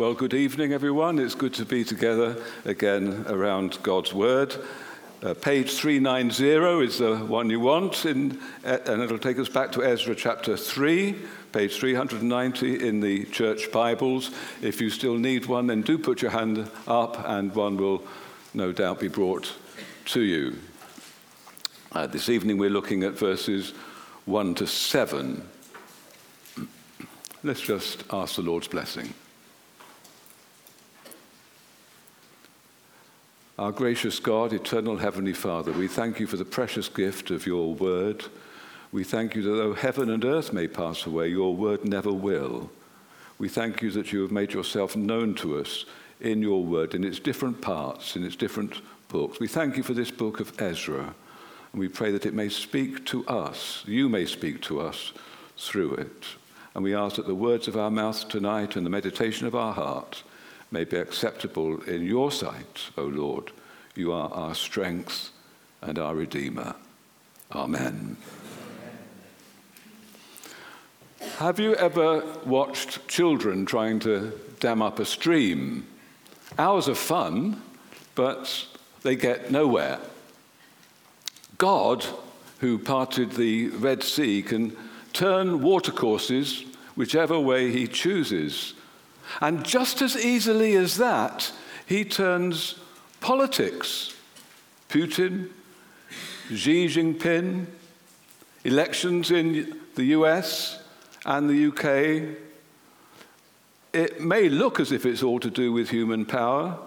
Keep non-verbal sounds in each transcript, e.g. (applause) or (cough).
Well, good evening, everyone. It's good to be together again around God's Word. Uh, page 390 is the one you want, in, uh, and it'll take us back to Ezra chapter 3, page 390 in the church Bibles. If you still need one, then do put your hand up, and one will no doubt be brought to you. Uh, this evening, we're looking at verses 1 to 7. (clears throat) Let's just ask the Lord's blessing. Our gracious God, eternal Heavenly Father, we thank you for the precious gift of your word. We thank you that though heaven and earth may pass away, your word never will. We thank you that you have made yourself known to us in your word, in its different parts, in its different books. We thank you for this book of Ezra, and we pray that it may speak to us, you may speak to us through it. And we ask that the words of our mouth tonight and the meditation of our heart may be acceptable in your sight, O Lord. You are our strength and our Redeemer. Amen. Have you ever watched children trying to dam up a stream? Hours of fun, but they get nowhere. God, who parted the Red Sea, can turn watercourses whichever way he chooses. And just as easily as that, he turns politics. Putin, Xi Jinping, elections in the US and the UK. It may look as if it's all to do with human power,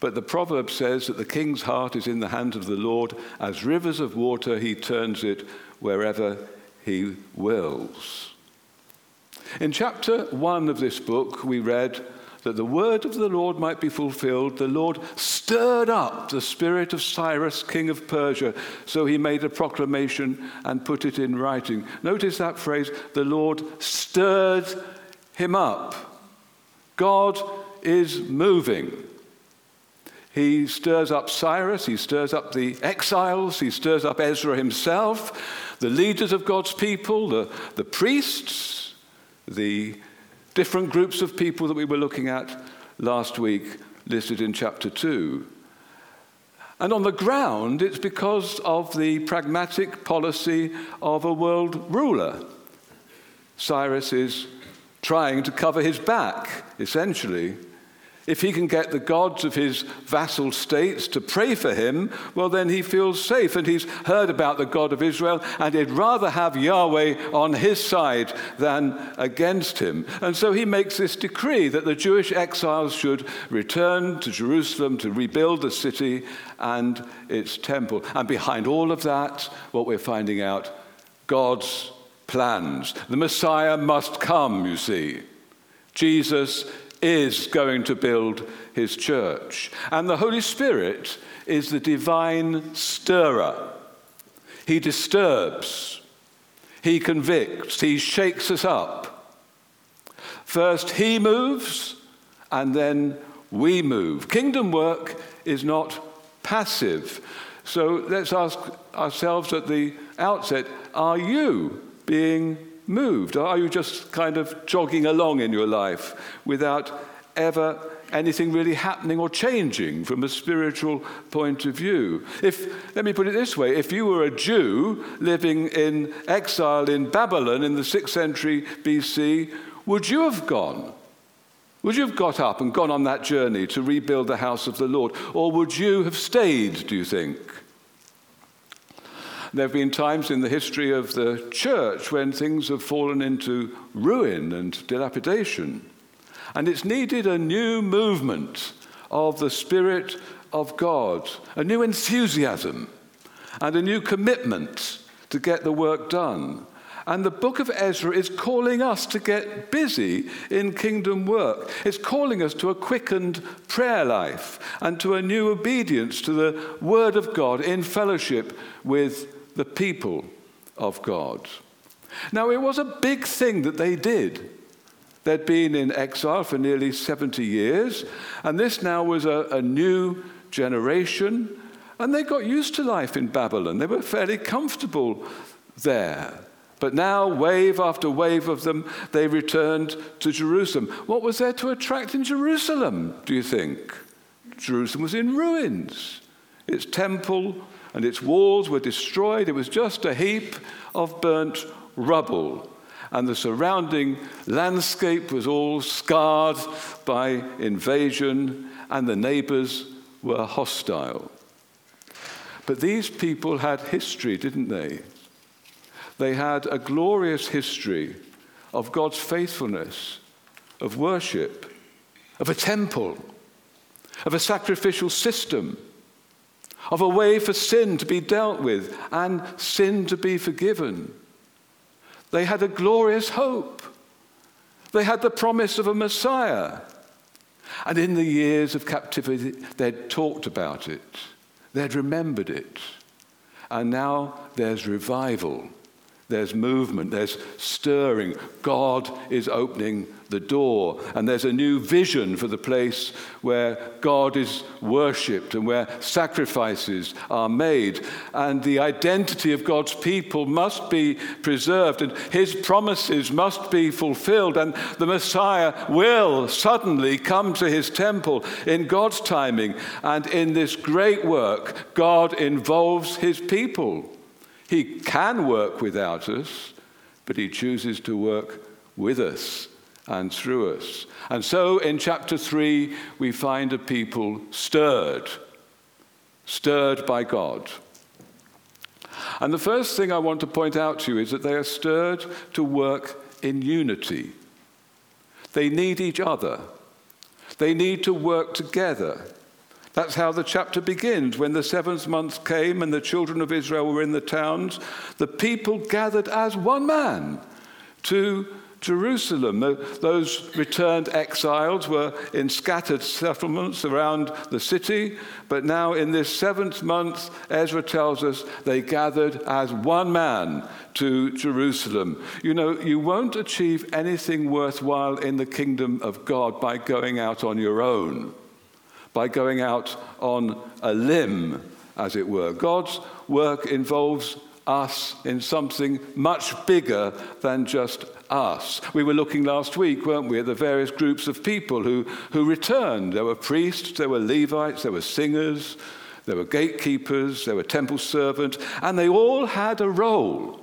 but the proverb says that the king's heart is in the hands of the Lord. As rivers of water, he turns it wherever he wills. In chapter 1 of this book, we read that the word of the Lord might be fulfilled. The Lord stirred up the spirit of Cyrus, king of Persia, so he made a proclamation and put it in writing. Notice that phrase the Lord stirred him up. God is moving. He stirs up Cyrus, he stirs up the exiles, he stirs up Ezra himself, the leaders of God's people, the, the priests, the different groups of people that we were looking at last week, listed in chapter 2. And on the ground, it's because of the pragmatic policy of a world ruler. Cyrus is trying to cover his back, essentially, if he can get the gods of his vassal states to pray for him, well, then he feels safe. And he's heard about the God of Israel, and he'd rather have Yahweh on his side than against him. And so he makes this decree that the Jewish exiles should return to Jerusalem to rebuild the city and its temple. And behind all of that, what we're finding out, God's plans. The Messiah must come, you see. Jesus is going to build his church. And the Holy Spirit is the divine stirrer. He disturbs, he convicts, he shakes us up. First, he moves, and then we move. Kingdom work is not passive. So let's ask ourselves at the outset are you being moved? Or are you just kind of jogging along in your life without ever anything really happening or changing from a spiritual point of view? If, let me put it this way if you were a Jew living in exile in Babylon in the 6th century BC, would you have gone? Would you have got up and gone on that journey to rebuild the house of the Lord? Or would you have stayed, do you think? There have been times in the history of the church when things have fallen into ruin and dilapidation. And it's needed a new movement of the Spirit of God, a new enthusiasm, and a new commitment to get the work done. And the book of Ezra is calling us to get busy in kingdom work. It's calling us to a quickened prayer life and to a new obedience to the word of God in fellowship with the people of God. Now, it was a big thing that they did. They'd been in exile for nearly 70 years, and this now was a, a new generation, and they got used to life in Babylon. They were fairly comfortable there. But now, wave after wave of them, they returned to Jerusalem. What was there to attract in Jerusalem, do you think? Jerusalem was in ruins. Its temple and its walls were destroyed. It was just a heap of burnt rubble. And the surrounding landscape was all scarred by invasion, and the neighbors were hostile. But these people had history, didn't they? They had a glorious history of God's faithfulness, of worship, of a temple, of a sacrificial system, of a way for sin to be dealt with and sin to be forgiven. They had a glorious hope. They had the promise of a Messiah. And in the years of captivity, they'd talked about it, they'd remembered it. And now there's revival there's movement, there's stirring. God is opening the door, and there's a new vision for the place where God is worshipped and where sacrifices are made. And the identity of God's people must be preserved, and his promises must be fulfilled, and the Messiah will suddenly come to his temple in God's timing. And in this great work, God involves his people. He can work without us, but he chooses to work with us and through us. And so in chapter 3, we find a people stirred, stirred by God. And the first thing I want to point out to you is that they are stirred to work in unity. They need each other, they need to work together. That's how the chapter begins. When the seventh month came and the children of Israel were in the towns, the people gathered as one man to Jerusalem. Those returned exiles were in scattered settlements around the city, but now in this seventh month, Ezra tells us they gathered as one man to Jerusalem. You know, you won't achieve anything worthwhile in the kingdom of God by going out on your own by going out on a limb, as it were. God's work involves us in something much bigger than just us. We were looking last week, weren't we, at the various groups of people who, who returned. There were priests, there were Levites, there were singers, there were gatekeepers, there were temple servants, and they all had a role.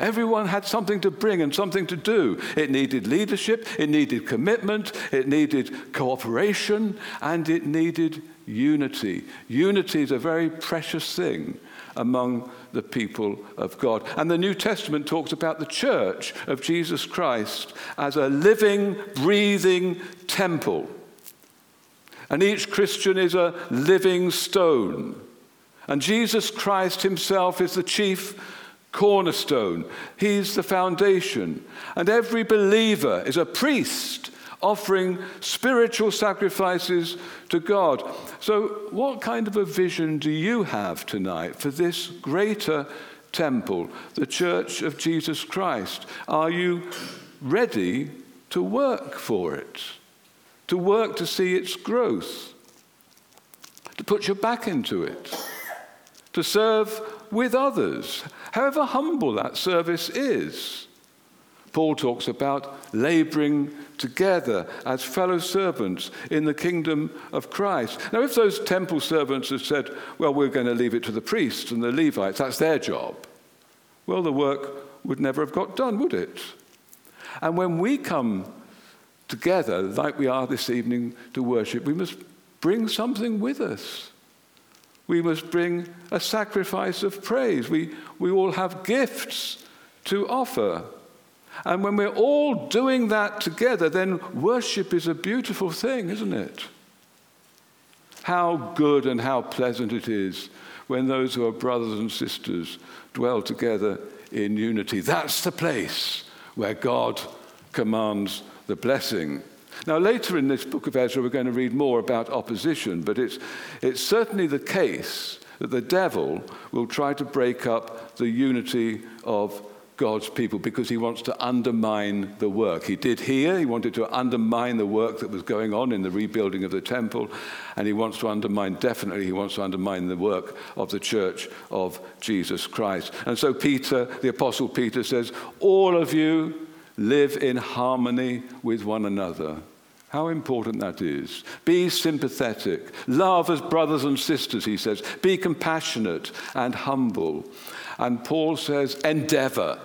Everyone had something to bring and something to do. It needed leadership, it needed commitment, it needed cooperation, and it needed unity. Unity is a very precious thing among the people of God. And the New Testament talks about the church of Jesus Christ as a living, breathing temple. And each Christian is a living stone. And Jesus Christ himself is the chief cornerstone. He's the foundation. And every believer is a priest offering spiritual sacrifices to God. So, what kind of a vision do you have tonight for this greater temple, the church of Jesus Christ? Are you ready to work for it? To work to see its growth? To put your back into it? To serve with others? However humble that service is. Paul talks about laboring together as fellow servants in the kingdom of Christ. Now, if those temple servants had said, well, we're going to leave it to the priests and the Levites, that's their job, well, the work would never have got done, would it? And when we come together, like we are this evening, to worship, we must bring something with us we must bring a sacrifice of praise. We, we all have gifts to offer. And when we're all doing that together, then worship is a beautiful thing, isn't it? How good and how pleasant it is when those who are brothers and sisters dwell together in unity. That's the place where God commands the blessing. Now, later in this book of Ezra, we're going to read more about opposition, but it's, it's certainly the case that the devil will try to break up the unity of God's people because he wants to undermine the work. He did here, he wanted to undermine the work that was going on in the rebuilding of the temple, and he wants to undermine, definitely, he wants to undermine the work of the church of Jesus Christ. And so Peter, the Apostle Peter says, All of you live in harmony with one another. How important that is. Be sympathetic. Love as brothers and sisters, he says. Be compassionate and humble. And Paul says, endeavor.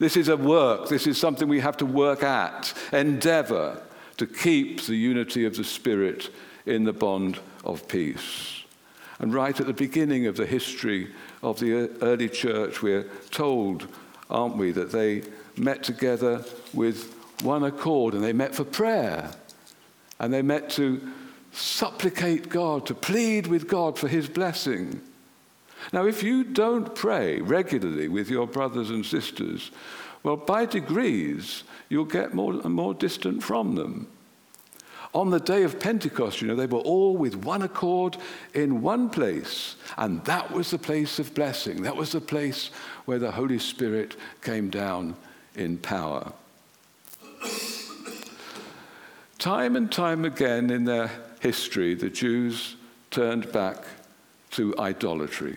This is a work. This is something we have to work at. Endeavor to keep the unity of the Spirit in the bond of peace. And right at the beginning of the history of the early church, we're told, aren't we, that they met together with one accord and they met for prayer. And they met to supplicate God, to plead with God for his blessing. Now, if you don't pray regularly with your brothers and sisters, well, by degrees, you'll get more and more distant from them. On the day of Pentecost, you know, they were all with one accord in one place. And that was the place of blessing. That was the place where the Holy Spirit came down in power. Time and time again in their history, the Jews turned back to idolatry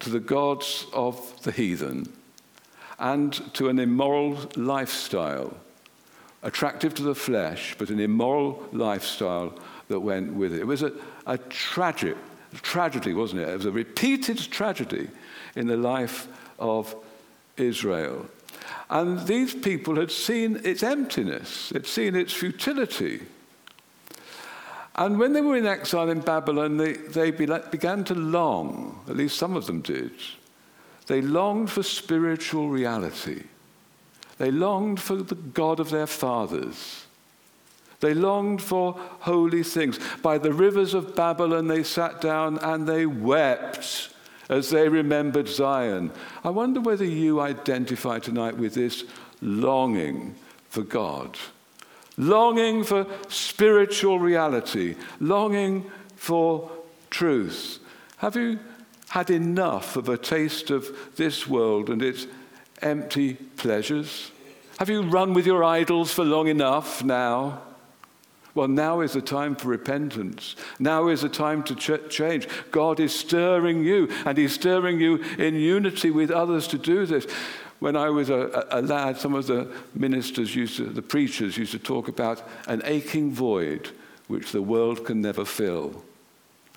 to the gods of the heathen and to an immoral lifestyle, attractive to the flesh, but an immoral lifestyle that went with it. It was a, a tragic tragedy, wasn't it? It was a repeated tragedy in the life of Israel. And these people had seen its emptiness, had seen its futility. And when they were in exile in Babylon, they, they began to long, at least some of them did. They longed for spiritual reality. They longed for the God of their fathers. They longed for holy things. By the rivers of Babylon, they sat down and they wept as they remembered Zion. I wonder whether you identify tonight with this longing for God longing for spiritual reality, longing for truth. Have you had enough of a taste of this world and its empty pleasures? Have you run with your idols for long enough now? Well, now is the time for repentance. Now is the time to ch- change. God is stirring you, and He's stirring you in unity with others to do this. When I was a, a, lad, some of the ministers used to, the preachers used to talk about an aching void which the world can never fill.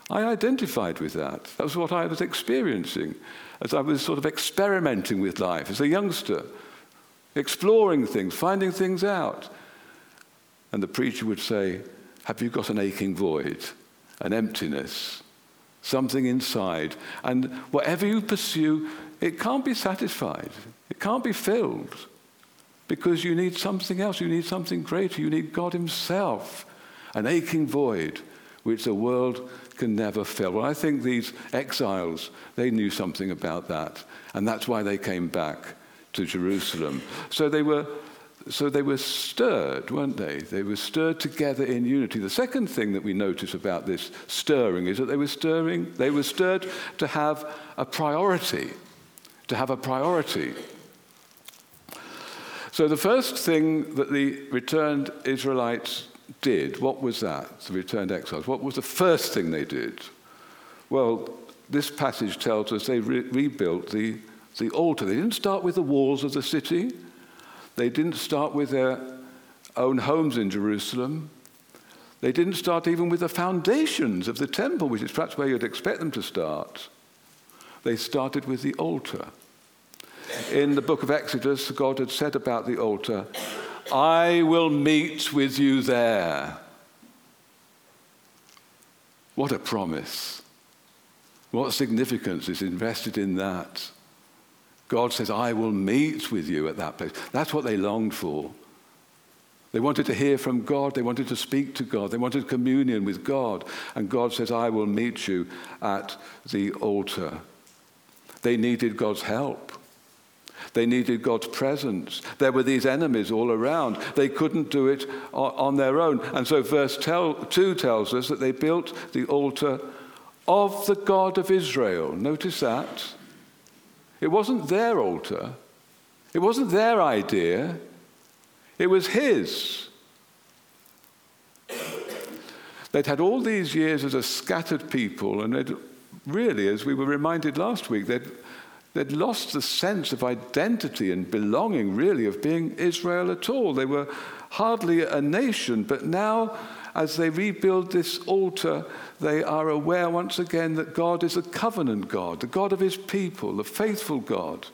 I identified with that. That was what I was experiencing as I was sort of experimenting with life as a youngster, exploring things, finding things out. And the preacher would say, Have you got an aching void, an emptiness, something inside? And whatever you pursue, it can't be satisfied. It can't be filled because you need something else. You need something greater. You need God Himself, an aching void which the world can never fill. Well, I think these exiles, they knew something about that, and that's why they came back to Jerusalem. So they were. So they were stirred, weren't they? They were stirred together in unity. The second thing that we notice about this stirring is that they were stirring, they were stirred to have a priority, to have a priority. So, the first thing that the returned Israelites did, what was that? The returned exiles. What was the first thing they did? Well, this passage tells us they re- rebuilt the, the altar. They didn't start with the walls of the city, they didn't start with their own homes in Jerusalem. They didn't start even with the foundations of the temple, which is perhaps where you'd expect them to start. They started with the altar in the book of Exodus, God had said about the altar, I will meet with you there. What a promise. What significance is invested in that? God says, I will meet with you at that place. That's what they longed for. They wanted to hear from God. They wanted to speak to God. They wanted communion with God. And God says, I will meet you at the altar. They needed God's help. They needed God's presence. There were these enemies all around. They couldn't do it on their own. And so, verse 2 tells us that they built the altar of the God of Israel. Notice that. It wasn't their altar. It wasn't their idea. It was his. They'd had all these years as a scattered people, and they'd really, as we were reminded last week, they'd, they'd lost the sense of identity and belonging, really, of being Israel at all. They were hardly a nation, but now, as they rebuild this altar, they are aware once again that God is a covenant God, the God of his people, the faithful God.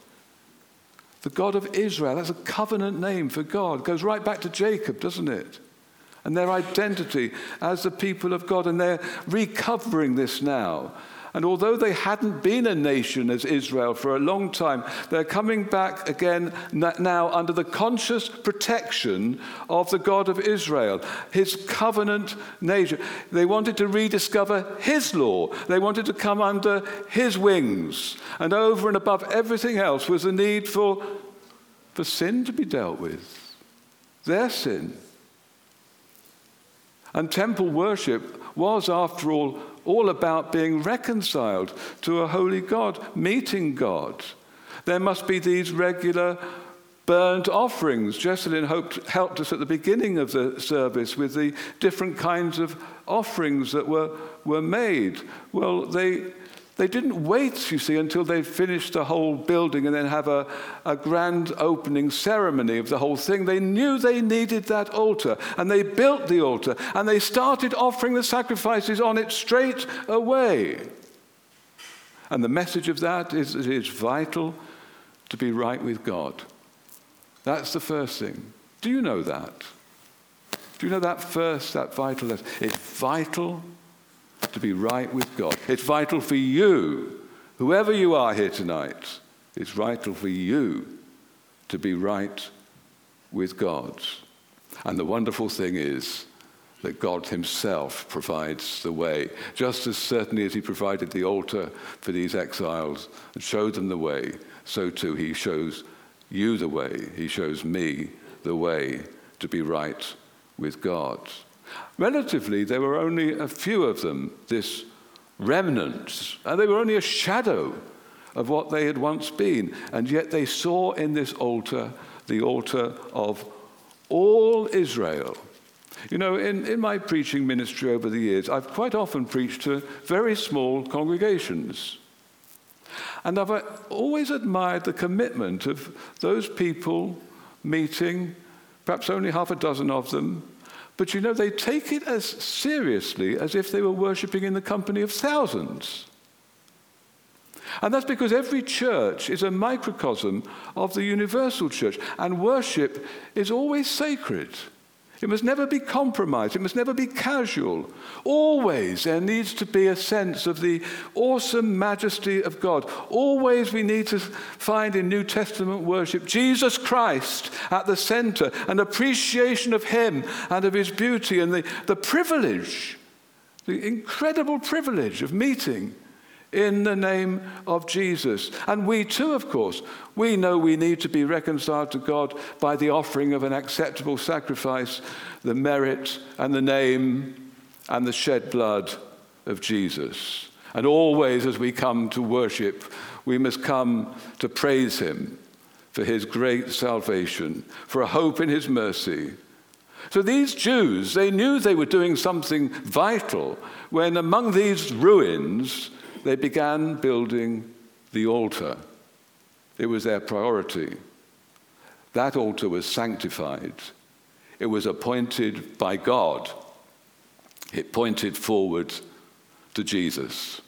The God of Israel, that's a covenant name for God. It goes right back to Jacob, doesn't it? and their identity as the people of God. And they're recovering this now. And although they hadn't been a nation as Israel for a long time, they're coming back again now under the conscious protection of the God of Israel, his covenant nature. They wanted to rediscover his law, they wanted to come under his wings. And over and above everything else was the need for, for sin to be dealt with, their sin. And temple worship was, after all, all about being reconciled to a holy God, meeting God. There must be these regular burnt offerings. Jesselyn hoped, helped us at the beginning of the service with the different kinds of offerings that were, were made. Well, they, they didn't wait, you see, until they'd finished the whole building and then have a, a grand opening ceremony of the whole thing. They knew they needed that altar and they built the altar and they started offering the sacrifices on it straight away. And the message of that is that it is vital to be right with God. That's the first thing. Do you know that? Do you know that first, that vital? Lesson? It's vital to be right with God. It's vital for you, whoever you are here tonight, it's vital for you to be right with God. And the wonderful thing is that God Himself provides the way. Just as certainly as He provided the altar for these exiles and showed them the way, so too He shows you the way. He shows me the way to be right with God. Relatively, there were only a few of them, this remnant, and they were only a shadow of what they had once been. And yet they saw in this altar the altar of all Israel. You know, in, in my preaching ministry over the years, I've quite often preached to very small congregations. And I've uh, always admired the commitment of those people meeting, perhaps only half a dozen of them, but you know, they take it as seriously as if they were worshipping in the company of thousands. And that's because every church is a microcosm of the universal church, and worship is always sacred. It must never be compromised. It must never be casual. Always there needs to be a sense of the awesome majesty of God. Always we need to find in New Testament worship Jesus Christ at the center, an appreciation of Him and of His beauty, and the, the privilege, the incredible privilege of meeting in the name of Jesus. And we too, of course, we know we need to be reconciled to God by the offering of an acceptable sacrifice, the merit and the name and the shed blood of Jesus. And always, as we come to worship, we must come to praise Him for His great salvation, for a hope in His mercy. So these Jews, they knew they were doing something vital when among these ruins, they began building the altar. It was their priority. That altar was sanctified, it was appointed by God, it pointed forward to Jesus.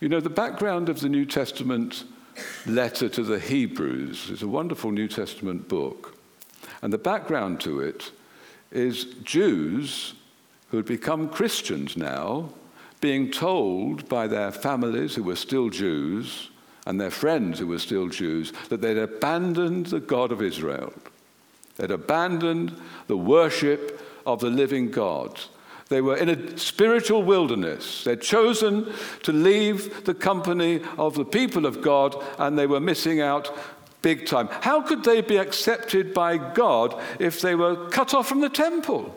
You know, the background of the New Testament letter to the Hebrews is a wonderful New Testament book. And the background to it is Jews who had become Christians now being told by their families who were still Jews and their friends who were still Jews that they'd abandoned the God of Israel. They'd abandoned the worship of the living God. They were in a spiritual wilderness. They'd chosen to leave the company of the people of God and they were missing out big time. How could they be accepted by God if they were cut off from the temple?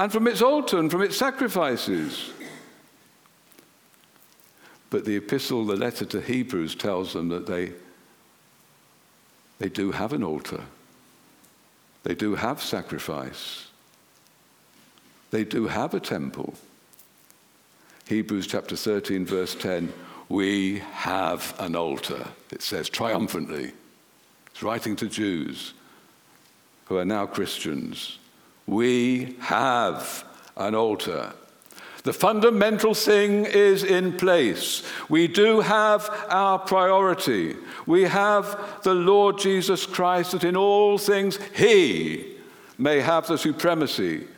And from its altar and from its sacrifices. But the epistle, the letter to Hebrews, tells them that they, they do have an altar. They do have sacrifice. They do have a temple. Hebrews chapter 13, verse 10 we have an altar, it says triumphantly. It's writing to Jews who are now Christians. We have an altar. The fundamental thing is in place. We do have our priority. We have the Lord Jesus Christ that in all things He may have the supremacy.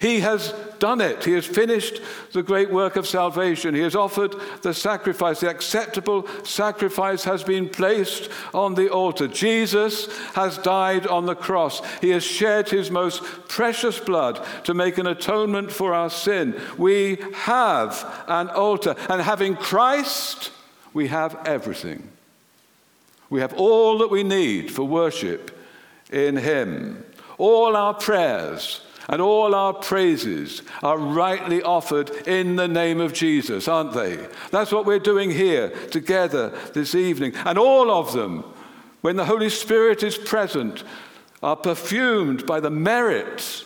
He has done it. He has finished the great work of salvation. He has offered the sacrifice. The acceptable sacrifice has been placed on the altar. Jesus has died on the cross. He has shed his most precious blood to make an atonement for our sin. We have an altar. And having Christ, we have everything. We have all that we need for worship in him. All our prayers and all our praises are rightly offered in the name of Jesus, aren't they? That's what we're doing here together this evening. And all of them, when the Holy Spirit is present, are perfumed by the merits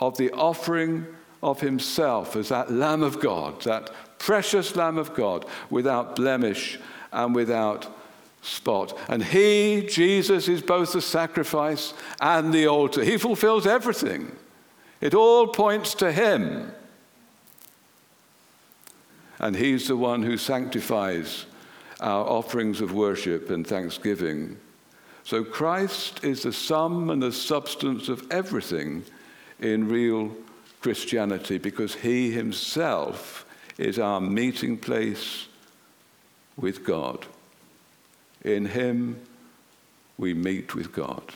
of the offering of Himself as that Lamb of God, that precious Lamb of God, without blemish and without spot. And He, Jesus, is both the sacrifice and the altar. He fulfills everything, it all points to Him. And He's the one who sanctifies our offerings of worship and thanksgiving. So Christ is the sum and the substance of everything in real Christianity because He Himself is our meeting place with God. In Him we meet with God.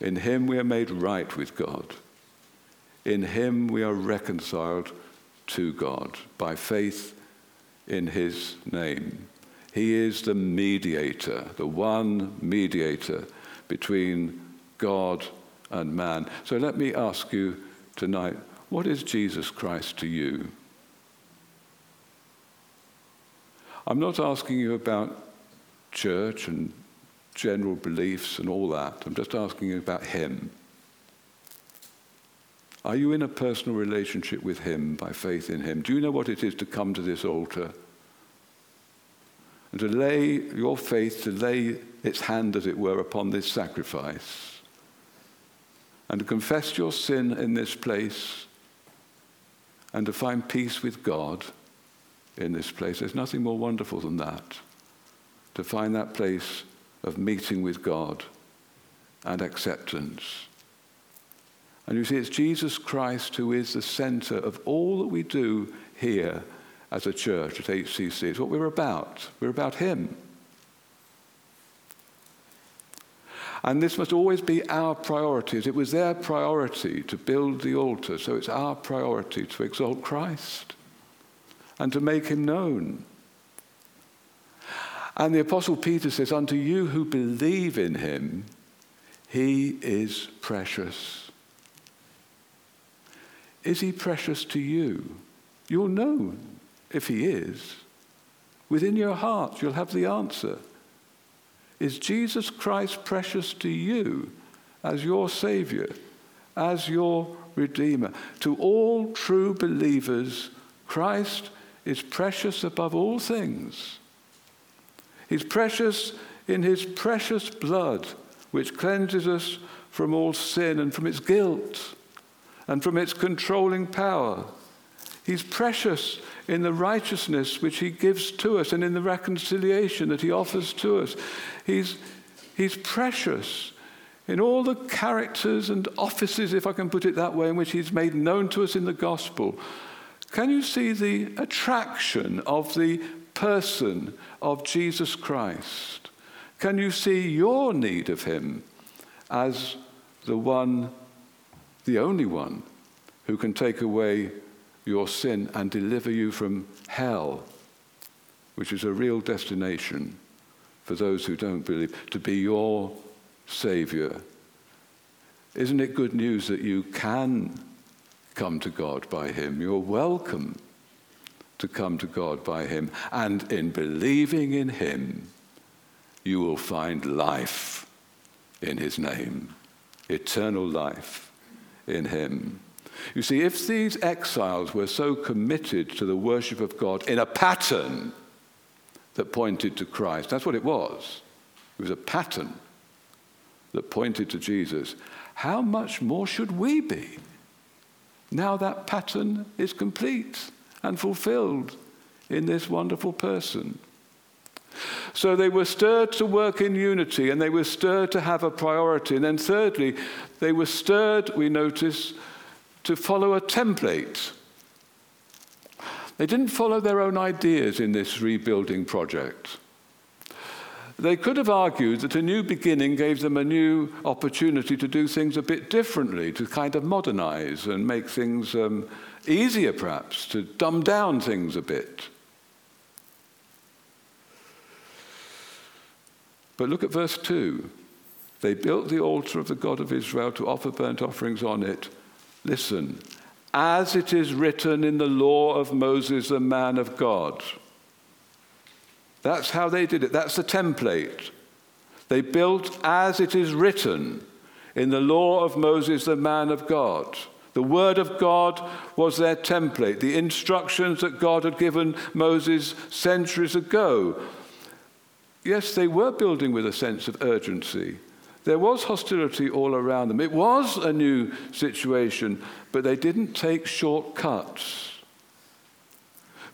In Him we are made right with God. In Him we are reconciled to God by faith in His name. He is the mediator, the one mediator between God and man. So let me ask you tonight what is Jesus Christ to you? I'm not asking you about church and general beliefs and all that. I'm just asking you about Him. Are you in a personal relationship with Him by faith in Him? Do you know what it is to come to this altar and to lay your faith, to lay its hand, as it were, upon this sacrifice and to confess your sin in this place and to find peace with God in this place? There's nothing more wonderful than that to find that place of meeting with God and acceptance. And you see, it's Jesus Christ who is the center of all that we do here as a church at HCC. It's what we're about. We're about Him. And this must always be our priorities. It was their priority to build the altar, so it's our priority to exalt Christ and to make Him known. And the Apostle Peter says, Unto you who believe in him, he is precious. Is he precious to you? You'll know if he is. Within your heart, you'll have the answer. Is Jesus Christ precious to you as your Savior, as your Redeemer? To all true believers, Christ is precious above all things. He's precious in his precious blood, which cleanses us from all sin and from its guilt and from its controlling power. He's precious in the righteousness which he gives to us and in the reconciliation that he offers to us. He's, he's precious in all the characters and offices, if I can put it that way, in which he's made known to us in the gospel. Can you see the attraction of the person of Jesus Christ? Can you see your need of him as the one, the only one, who can take away your sin and deliver you from hell, which is a real destination for those who don't believe, to be your Savior? Isn't it good news that you can come to God by Him? You're welcome to come to God by Him. And in believing in Him, you will find life in His name, eternal life in Him. You see, if these exiles were so committed to the worship of God in a pattern that pointed to Christ, that's what it was. It was a pattern that pointed to Jesus. How much more should we be? Now that pattern is complete and fulfilled in this wonderful person. So they were stirred to work in unity and they were stirred to have a priority. And then, thirdly, they were stirred, we notice, to follow a template. They didn't follow their own ideas in this rebuilding project. They could have argued that a new beginning gave them a new opportunity to do things a bit differently, to kind of modernize and make things um, easier, perhaps, to dumb down things a bit. But look at verse 2. They built the altar of the God of Israel to offer burnt offerings on it. Listen, as it is written in the law of Moses, the man of God. That's how they did it. That's the template. They built as it is written in the law of Moses, the man of God. The word of God was their template, the instructions that God had given Moses centuries ago. Yes, they were building with a sense of urgency. There was hostility all around them. It was a new situation, but they didn't take shortcuts.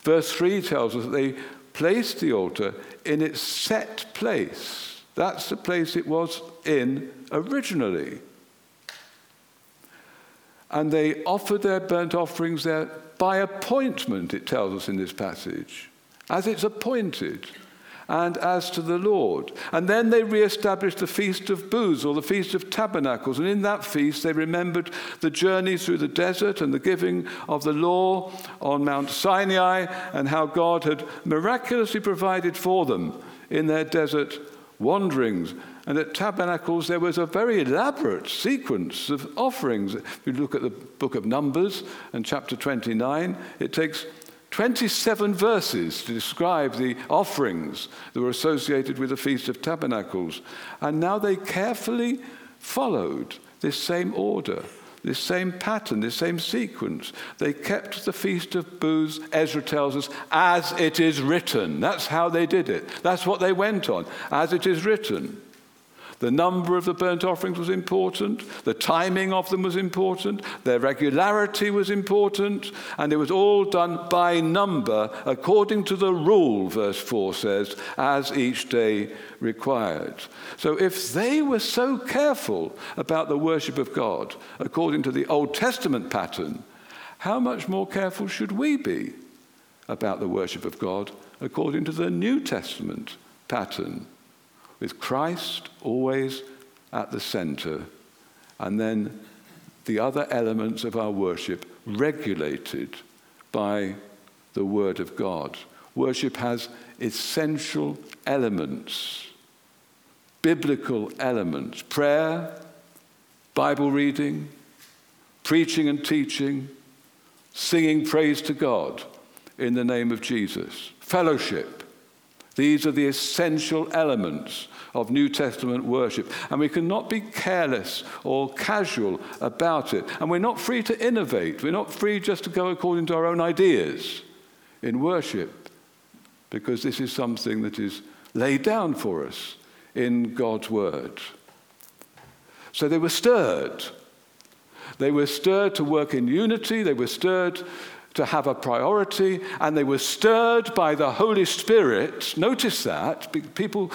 Verse 3 tells us that they placed the altar in its set place. That's the place it was in originally. And they offered their burnt offerings there by appointment, it tells us in this passage, as it's appointed and as to the Lord. And then they re-established the Feast of Booths or the Feast of Tabernacles. And in that feast, they remembered the journey through the desert and the giving of the law on Mount Sinai and how God had miraculously provided for them in their desert wanderings. And at Tabernacles, there was a very elaborate sequence of offerings. If you look at the book of Numbers and chapter 29, it takes 27 verses to describe the offerings that were associated with the Feast of Tabernacles. And now they carefully followed this same order, this same pattern, this same sequence. They kept the Feast of Booths, Ezra tells us, as it is written. That's how they did it. That's what they went on, as it is written. The number of the burnt offerings was important, the timing of them was important, their regularity was important, and it was all done by number according to the rule, verse 4 says, as each day required. So if they were so careful about the worship of God according to the Old Testament pattern, how much more careful should we be about the worship of God according to the New Testament pattern? With Christ always at the center, and then the other elements of our worship regulated by the Word of God. Worship has essential elements, biblical elements prayer, Bible reading, preaching and teaching, singing praise to God in the name of Jesus, fellowship these are the essential elements of New Testament worship. And we cannot be careless or casual about it. And we're not free to innovate. We're not free just to go according to our own ideas in worship, because this is something that is laid down for us in God's Word. So they were stirred. They were stirred to work in unity. They were stirred to have a priority, and they were stirred by the Holy Spirit. Notice that. People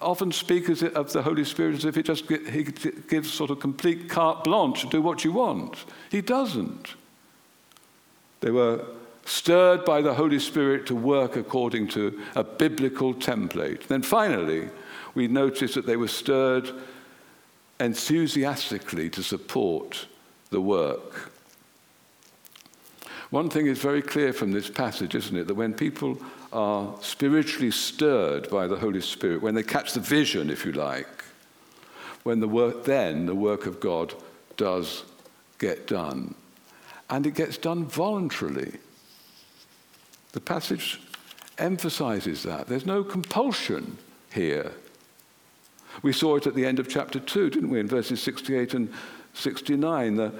often speak of the Holy Spirit as if it just he gives sort of complete carte blanche do what you want. He doesn't. They were stirred by the Holy Spirit to work according to a biblical template. Then finally, we notice that they were stirred enthusiastically to support the work. One thing is very clear from this passage, isn't it? That when people are spiritually stirred by the Holy Spirit, when they catch the vision, if you like, when the work, then the work of God does get done. And it gets done voluntarily. The passage emphasizes that. There's no compulsion here. We saw it at the end of chapter 2, didn't we, in verses 68 and 69, the,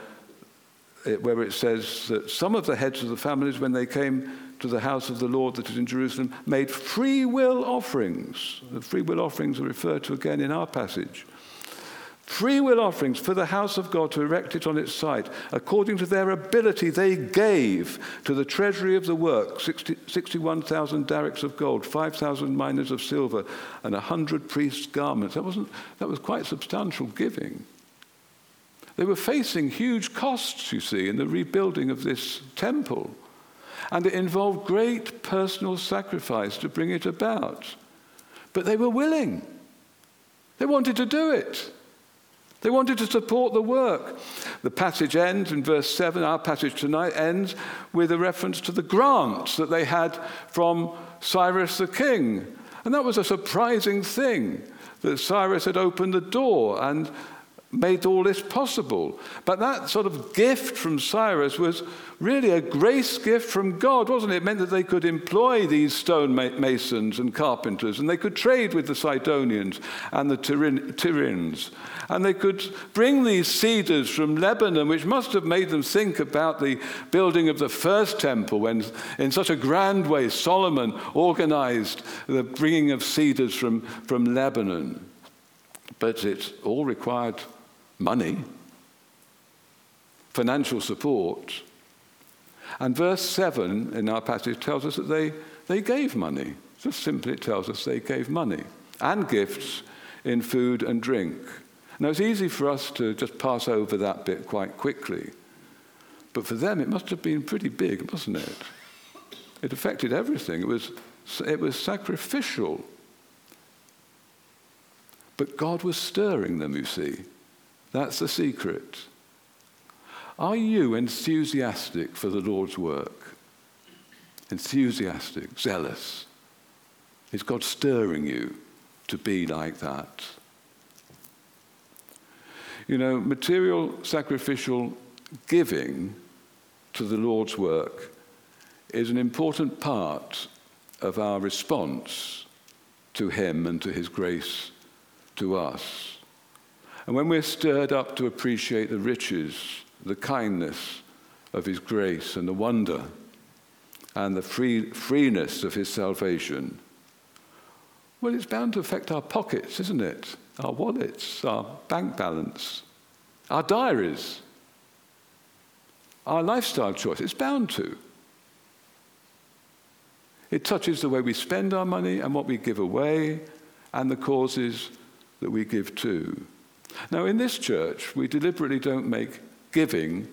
where it says that some of the heads of the families, when they came to the house of the Lord that is in Jerusalem, made free will offerings. The free will offerings are referred to again in our passage. Free will offerings for the house of God to erect it on its site. According to their ability, they gave to the treasury of the work 60, 61,000 darics of gold, 5,000 minas of silver, and 100 priests' garments. That, wasn't, that was quite substantial giving. They were facing huge costs, you see, in the rebuilding of this temple. And it involved great personal sacrifice to bring it about. But they were willing, they wanted to do it. They wanted to support the work. The passage ends in verse 7, our passage tonight ends with a reference to the grants that they had from Cyrus the king. And that was a surprising thing that Cyrus had opened the door and made all this possible. But that sort of gift from Cyrus was really a grace gift from God, wasn't it? It meant that they could employ these stone masons and carpenters, and they could trade with the Sidonians and the Tyrians. And they could bring these cedars from Lebanon, which must have made them think about the building of the first temple when, in such a grand way, Solomon organized the bringing of cedars from, from Lebanon. But it all required money, financial support. And verse 7 in our passage tells us that they, they gave money. Just simply, it tells us they gave money and gifts in food and drink. Now, it's easy for us to just pass over that bit quite quickly. But for them, it must have been pretty big, wasn't it? It affected everything. It was, it was sacrificial. But God was stirring them, you see. That's the secret. Are you enthusiastic for the Lord's work? Enthusiastic, zealous. Is God stirring you to be like that? You know, material sacrificial giving to the Lord's work is an important part of our response to Him and to His grace to us. And when we're stirred up to appreciate the riches, the kindness of His grace, and the wonder and the free, freeness of His salvation, well, it's bound to affect our pockets, isn't it? Our wallets, our bank balance, our diaries, our lifestyle choice. It's bound to. It touches the way we spend our money and what we give away and the causes that we give to. Now, in this church, we deliberately don't make giving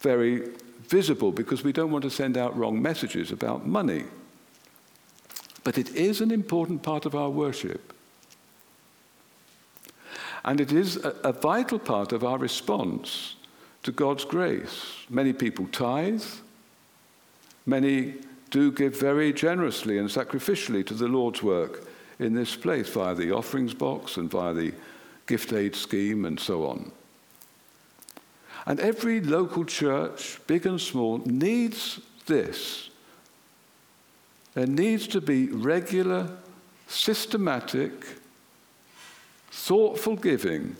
very visible because we don't want to send out wrong messages about money. But it is an important part of our worship. And it is a, a vital part of our response to God's grace. Many people tithe, many do give very generously and sacrificially to the Lord's work in this place via the offerings box and via the gift aid scheme, and so on. And every local church, big and small, needs this. There needs to be regular, systematic, thoughtful giving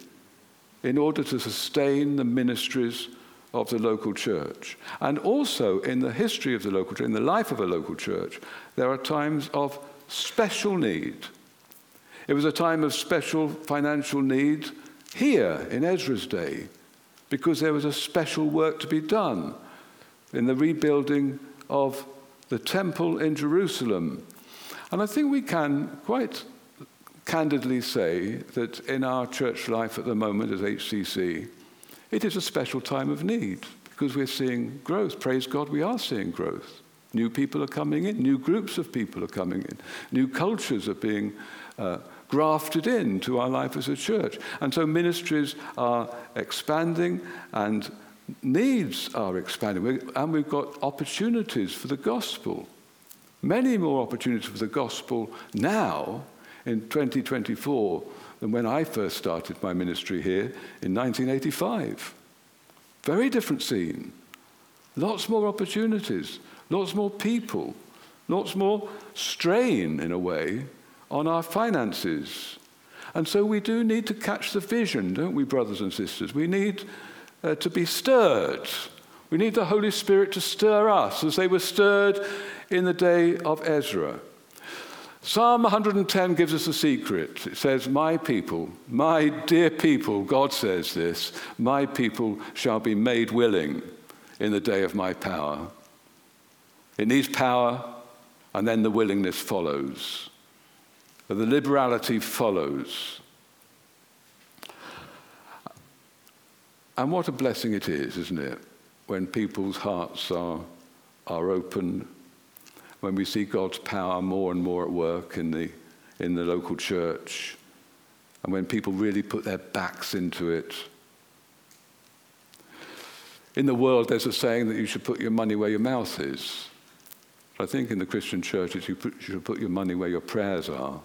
in order to sustain the ministries of the local church. And also, in the history of the local church, in the life of a local church, there are times of special need it was a time of special financial need here in Ezra's day because there was a special work to be done in the rebuilding of the temple in Jerusalem. And I think we can quite candidly say that in our church life at the moment as HCC, it is a special time of need because we're seeing growth. Praise God, we are seeing growth. New people are coming in, new groups of people are coming in, new cultures are being uh, grafted into our life as a church. And so ministries are expanding and needs are expanding. And we've got opportunities for the gospel. Many more opportunities for the gospel now in 2024 than when I first started my ministry here in 1985. Very different scene. Lots more opportunities, lots more people lots more strain, in a way, on our finances. And so we do need to catch the vision, don't we, brothers and sisters? We need uh, to be stirred. We need the Holy Spirit to stir us as they were stirred in the day of Ezra. Psalm 110 gives us a secret. It says, My people, my dear people, God says this, my people shall be made willing in the day of my power. It needs power, and then the willingness follows. The liberality follows. And what a blessing it is, isn't it, when people's hearts are, are open when we see God's power more and more at work in the, in the local church, and when people really put their backs into it. In the world, there's a saying that you should put your money where your mouth is. I think in the Christian church, you, put, you should put your money where your prayers are.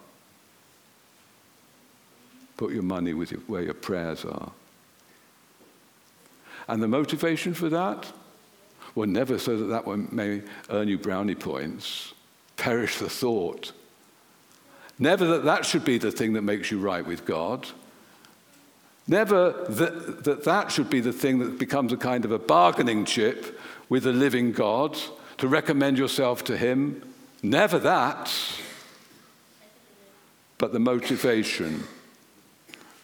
Put your money with your, where your prayers are. And the motivation for that? Well, never so that that one may earn you brownie points. Perish the thought. Never that that should be the thing that makes you right with God. Never that, that that should be the thing that becomes a kind of a bargaining chip with the living God to recommend yourself to Him. Never that. But the motivation,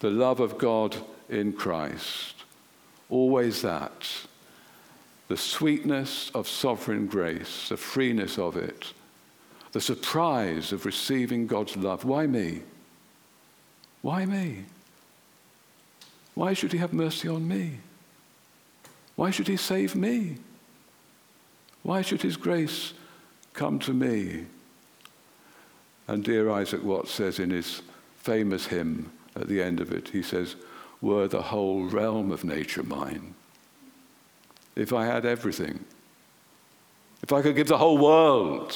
the love of God in Christ. Always that the sweetness of sovereign grace, the freeness of it, the surprise of receiving God's love. Why me? Why me? Why should He have mercy on me? Why should He save me? Why should His grace come to me? And dear Isaac Watts says in his famous hymn at the end of it, he says, Were the whole realm of nature mine, if I had everything, if I could give the whole world,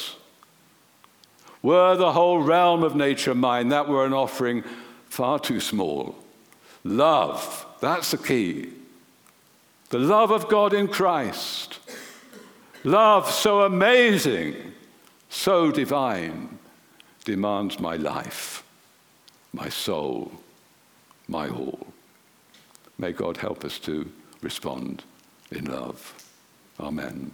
were the whole realm of nature mine, that were an offering far too small. Love, that's the key. The love of God in Christ. Love so amazing, so divine, demands my life, my soul, my all. May God help us to respond in love. Amen.